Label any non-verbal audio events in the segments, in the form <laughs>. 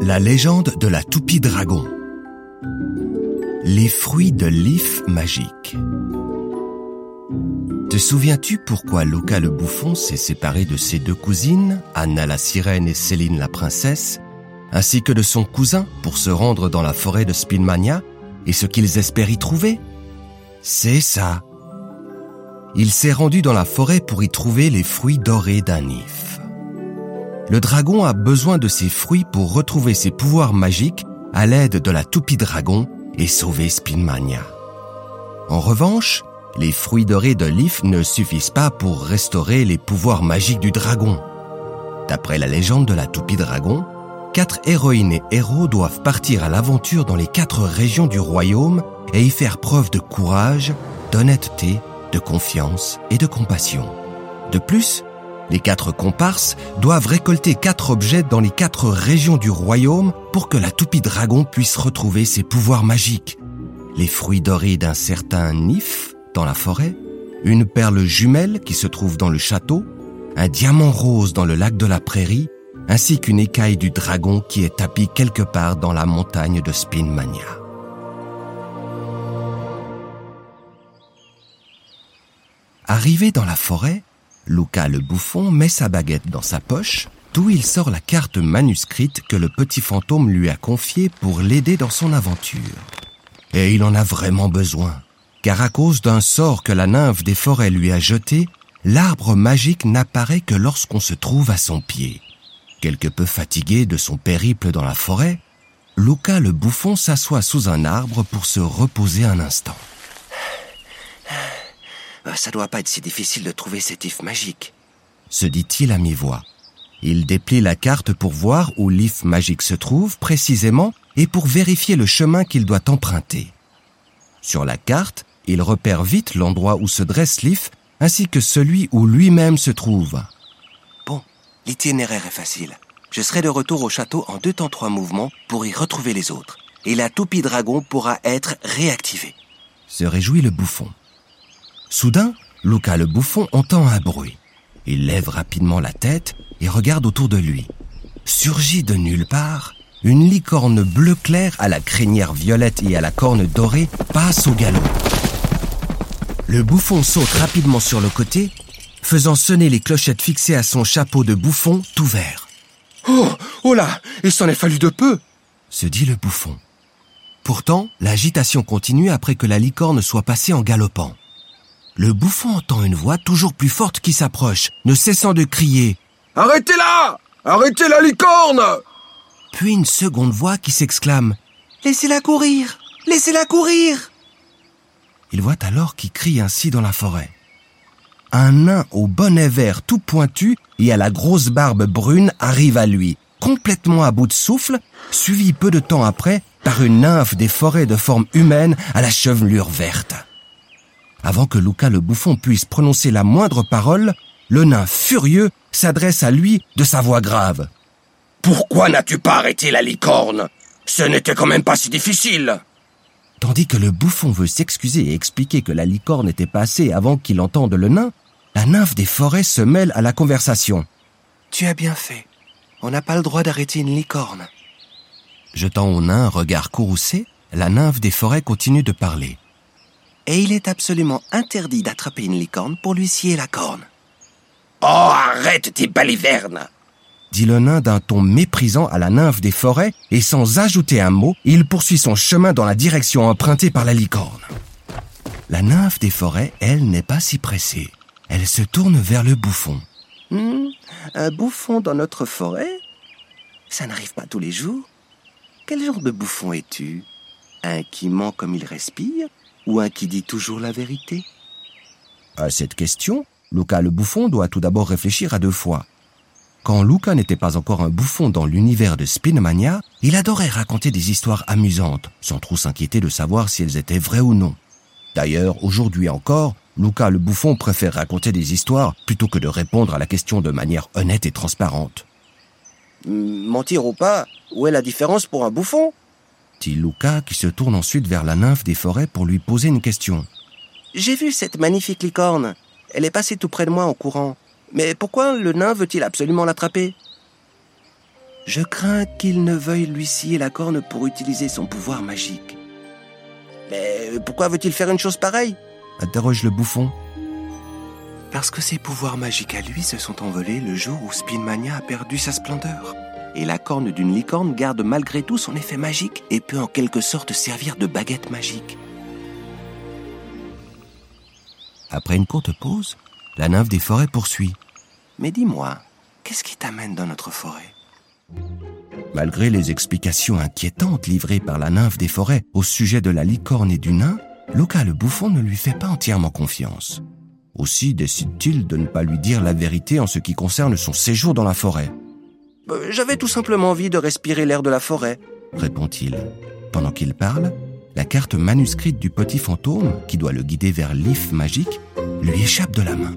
La légende de la toupie dragon. Les fruits de l'if magique. Te souviens-tu pourquoi Luca le bouffon s'est séparé de ses deux cousines, Anna la sirène et Céline la princesse, ainsi que de son cousin pour se rendre dans la forêt de Spinmania et ce qu'ils espèrent y trouver? C'est ça. Il s'est rendu dans la forêt pour y trouver les fruits dorés d'un if. Le dragon a besoin de ces fruits pour retrouver ses pouvoirs magiques à l'aide de la toupie dragon et sauver Spinmania. En revanche, les fruits dorés de l'if ne suffisent pas pour restaurer les pouvoirs magiques du dragon. D'après la légende de la toupie dragon, quatre héroïnes et héros doivent partir à l'aventure dans les quatre régions du royaume et y faire preuve de courage, d'honnêteté, de confiance et de compassion. De plus, les quatre comparses doivent récolter quatre objets dans les quatre régions du royaume pour que la toupie dragon puisse retrouver ses pouvoirs magiques. Les fruits dorés d'un certain Nif dans la forêt, une perle jumelle qui se trouve dans le château, un diamant rose dans le lac de la prairie, ainsi qu'une écaille du dragon qui est tapie quelque part dans la montagne de Spinmania. Arrivé dans la forêt, Luca le bouffon met sa baguette dans sa poche, d'où il sort la carte manuscrite que le petit fantôme lui a confiée pour l'aider dans son aventure. Et il en a vraiment besoin, car à cause d'un sort que la nymphe des forêts lui a jeté, l'arbre magique n'apparaît que lorsqu'on se trouve à son pied. Quelque peu fatigué de son périple dans la forêt, Luca le bouffon s'assoit sous un arbre pour se reposer un instant. Euh, ça doit pas être si difficile de trouver cet if magique. Se dit-il à mi-voix. Il déplie la carte pour voir où l'if magique se trouve précisément et pour vérifier le chemin qu'il doit emprunter. Sur la carte, il repère vite l'endroit où se dresse l'if ainsi que celui où lui-même se trouve. Bon, l'itinéraire est facile. Je serai de retour au château en deux temps trois mouvements pour y retrouver les autres. Et la toupie dragon pourra être réactivée. Se réjouit le bouffon. Soudain, Luca le bouffon entend un bruit. Il lève rapidement la tête et regarde autour de lui. Surgit de nulle part, une licorne bleu clair à la crinière violette et à la corne dorée passe au galop. Le bouffon saute rapidement sur le côté, faisant sonner les clochettes fixées à son chapeau de bouffon tout vert. Oh, oh là, il s'en est fallu de peu, se dit le bouffon. Pourtant, l'agitation continue après que la licorne soit passée en galopant. Le bouffon entend une voix toujours plus forte qui s'approche, ne cessant de crier ⁇ Arrêtez-la Arrêtez la licorne !⁇ Puis une seconde voix qui s'exclame ⁇ Laissez-la courir Laissez-la courir !⁇ Il voit alors qui crie ainsi dans la forêt. Un nain au bonnet vert tout pointu et à la grosse barbe brune arrive à lui, complètement à bout de souffle, suivi peu de temps après par une nymphe des forêts de forme humaine à la chevelure verte. Avant que Luca le bouffon puisse prononcer la moindre parole, le nain furieux s'adresse à lui de sa voix grave. Pourquoi n'as-tu pas arrêté la licorne? Ce n'était quand même pas si difficile. Tandis que le bouffon veut s'excuser et expliquer que la licorne était passée avant qu'il entende le nain, la nymphe des forêts se mêle à la conversation. Tu as bien fait. On n'a pas le droit d'arrêter une licorne. Jetant au nain un regard courroucé, la nymphe des forêts continue de parler et il est absolument interdit d'attraper une licorne pour lui scier la corne. Oh, arrête tes balivernes dit le nain d'un ton méprisant à la nymphe des forêts, et sans ajouter un mot, il poursuit son chemin dans la direction empruntée par la licorne. La nymphe des forêts, elle, n'est pas si pressée. Elle se tourne vers le bouffon. Hmm, un bouffon dans notre forêt? Ça n'arrive pas tous les jours. Quel genre de bouffon es-tu? Un qui ment comme il respire? Ou un qui dit toujours la vérité? À cette question, Luca le bouffon doit tout d'abord réfléchir à deux fois. Quand Luca n'était pas encore un bouffon dans l'univers de Spinmania, il adorait raconter des histoires amusantes, sans trop s'inquiéter de savoir si elles étaient vraies ou non. D'ailleurs, aujourd'hui encore, Luca le bouffon préfère raconter des histoires plutôt que de répondre à la question de manière honnête et transparente. Mentir ou pas, où est la différence pour un bouffon? Dit Luca qui se tourne ensuite vers la nymphe des forêts pour lui poser une question. J'ai vu cette magnifique licorne. Elle est passée tout près de moi en courant. Mais pourquoi le nain veut-il absolument l'attraper? Je crains qu'il ne veuille lui scier la corne pour utiliser son pouvoir magique. Mais pourquoi veut-il faire une chose pareille? Interroge le bouffon. Parce que ses pouvoirs magiques à lui se sont envolés le jour où Spinmania a perdu sa splendeur. Et la corne d'une licorne garde malgré tout son effet magique et peut en quelque sorte servir de baguette magique. Après une courte pause, la nymphe des forêts poursuit. Mais dis-moi, qu'est-ce qui t'amène dans notre forêt? Malgré les explications inquiétantes livrées par la nymphe des forêts au sujet de la licorne et du nain, Luca le bouffon ne lui fait pas entièrement confiance. Aussi décide-t-il de ne pas lui dire la vérité en ce qui concerne son séjour dans la forêt. Euh, J'avais tout simplement envie de respirer l'air de la forêt. répond-il. Pendant qu'il parle, la carte manuscrite du petit fantôme, qui doit le guider vers l'if magique, lui échappe de la main.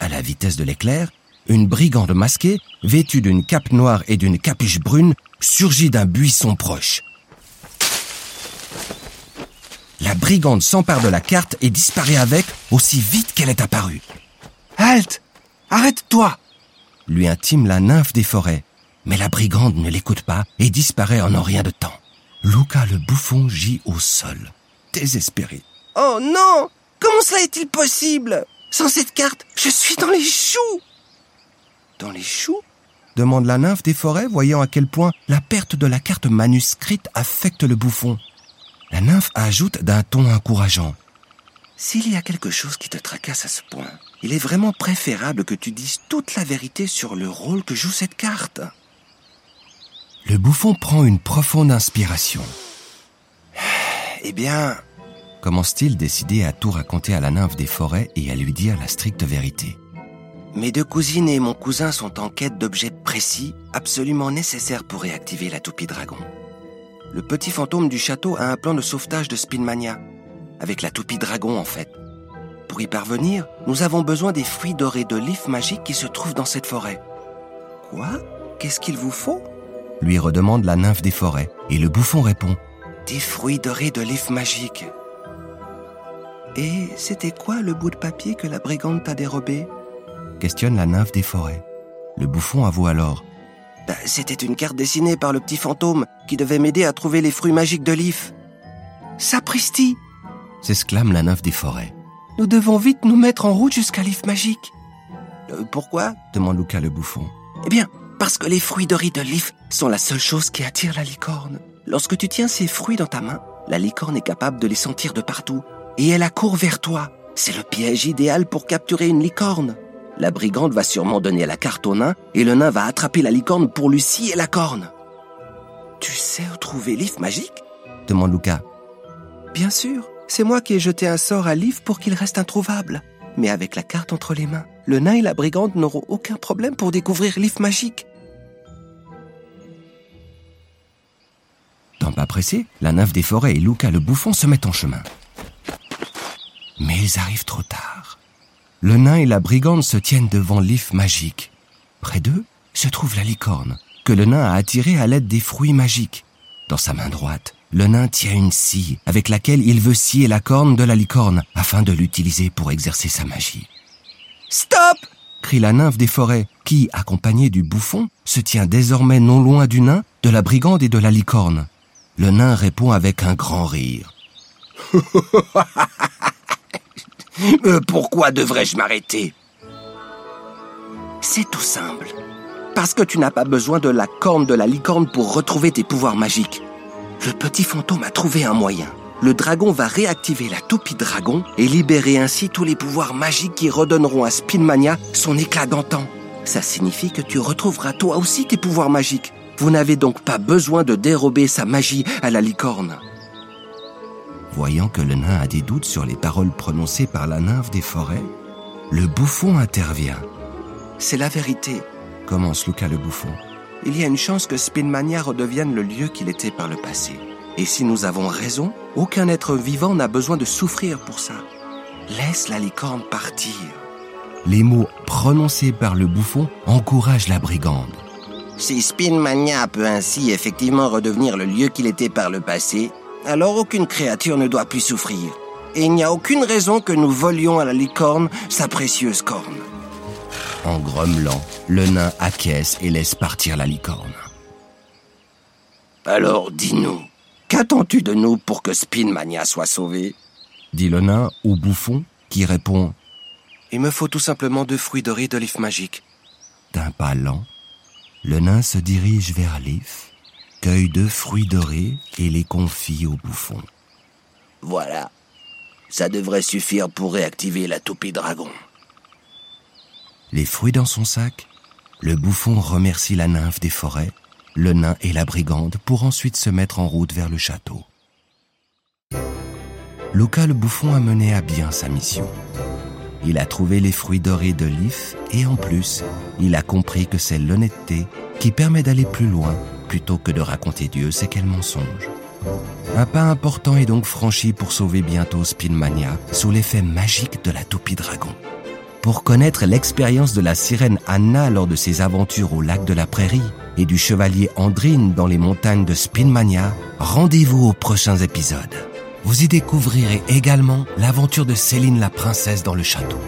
À la vitesse de l'éclair, une brigande masquée, vêtue d'une cape noire et d'une capuche brune, surgit d'un buisson proche. La brigande s'empare de la carte et disparaît avec aussi vite qu'elle est apparue. Halte Arrête-toi Lui intime la nymphe des forêts. Mais la brigande ne l'écoute pas et disparaît en un rien de temps. Luca le bouffon gît au sol, désespéré. Oh non Comment cela est-il possible? Sans cette carte, je suis dans les choux Dans les choux? demande la nymphe des forêts, voyant à quel point la perte de la carte manuscrite affecte le bouffon. La nymphe ajoute d'un ton encourageant. S'il y a quelque chose qui te tracasse à ce point, il est vraiment préférable que tu dises toute la vérité sur le rôle que joue cette carte. Le bouffon prend une profonde inspiration. Eh bien, Commence-t-il décidé à tout raconter à la nymphe des forêts et à lui dire la stricte vérité? mes deux cousines et mon cousin sont en quête d'objets précis, absolument nécessaires pour réactiver la toupie dragon. Le petit fantôme du château a un plan de sauvetage de Spinmania, avec la toupie dragon en fait. Pour y parvenir, nous avons besoin des fruits dorés de l'if magique qui se trouvent dans cette forêt. Quoi? Qu'est-ce qu'il vous faut? Lui redemande la nymphe des forêts et le bouffon répond. Des fruits dorés de l'if magique. Et c'était quoi le bout de papier que la brigande t'a dérobé? Questionne la nymphe des forêts. Le bouffon avoue alors. Ben, C'était une carte dessinée par le petit fantôme qui devait m'aider à trouver les fruits magiques de l'if. Sapristi S'exclame la nymphe des forêts. Nous devons vite nous mettre en route jusqu'à l'if magique. Euh, pourquoi? Demande Luca le bouffon. Eh bien, parce que les fruits dorés de l'if sont la seule chose qui attire la licorne. Lorsque tu tiens ces fruits dans ta main, la licorne est capable de les sentir de partout. Et elle accourt vers toi. C'est le piège idéal pour capturer une licorne. La brigande va sûrement donner la carte au nain et le nain va attraper la licorne pour lui scier la corne. Tu sais où trouver l'if magique? Demande Luca. Bien sûr, c'est moi qui ai jeté un sort à l'if pour qu'il reste introuvable. Mais avec la carte entre les mains, le nain et la brigande n'auront aucun problème pour découvrir l'if magique. Temps pas pressé, la nymphe des forêts et Luca le bouffon se mettent en chemin. Mais ils arrivent trop tard. Le nain et la brigande se tiennent devant l'if magique. Près d'eux se trouve la licorne, que le nain a attirée à l'aide des fruits magiques. Dans sa main droite, le nain tient une scie avec laquelle il veut scier la corne de la licorne afin de l'utiliser pour exercer sa magie. Stop crie la nymphe des forêts, qui, accompagnée du bouffon, se tient désormais non loin du nain, de la brigande et de la licorne. Le nain répond avec un grand rire. <laughs> Euh, pourquoi devrais-je m'arrêter? C'est tout simple. Parce que tu n'as pas besoin de la corne de la licorne pour retrouver tes pouvoirs magiques. Le petit fantôme a trouvé un moyen. Le dragon va réactiver la toupie dragon et libérer ainsi tous les pouvoirs magiques qui redonneront à Spinmania son éclat d'antan. Ça signifie que tu retrouveras toi aussi tes pouvoirs magiques. Vous n'avez donc pas besoin de dérober sa magie à la licorne. Voyant que le nain a des doutes sur les paroles prononcées par la nymphe des forêts, le bouffon intervient. C'est la vérité. Commence Luca le bouffon. Il y a une chance que Spinmania redevienne le lieu qu'il était par le passé. Et si nous avons raison, aucun être vivant n'a besoin de souffrir pour ça. Laisse la licorne partir. Les mots prononcés par le bouffon encouragent la brigande. Si Spinmania peut ainsi effectivement redevenir le lieu qu'il était par le passé, alors aucune créature ne doit plus souffrir. Et il n'y a aucune raison que nous volions à la licorne sa précieuse corne. En grommelant, le nain acquiesce et laisse partir la licorne. Alors dis-nous, qu'attends-tu de nous pour que Spinmania soit sauvé? Dit le nain au bouffon qui répond Il me faut tout simplement deux fruits dorés de l'if magique. D'un pas lent, le nain se dirige vers l'if, cueille deux fruits dorés et les confie au bouffon. Voilà. Ça devrait suffire pour réactiver la toupie dragon. Les fruits dans son sac, le bouffon remercie la nymphe des forêts, le nain et la brigande pour ensuite se mettre en route vers le château. Luca le bouffon a mené à bien sa mission. Il a trouvé les fruits dorés de l'if et en plus, il a compris que c'est l'honnêteté qui permet d'aller plus loin plutôt que de raconter Dieu c'est quel mensonge. Un pas important est donc franchi pour sauver bientôt Spinmania sous l'effet magique de la toupie dragon. Pour connaître l'expérience de la sirène Anna lors de ses aventures au lac de la Prairie et du chevalier Andrine dans les montagnes de Spinmania, rendez-vous aux prochains épisodes. Vous y découvrirez également l'aventure de Céline la princesse dans le château.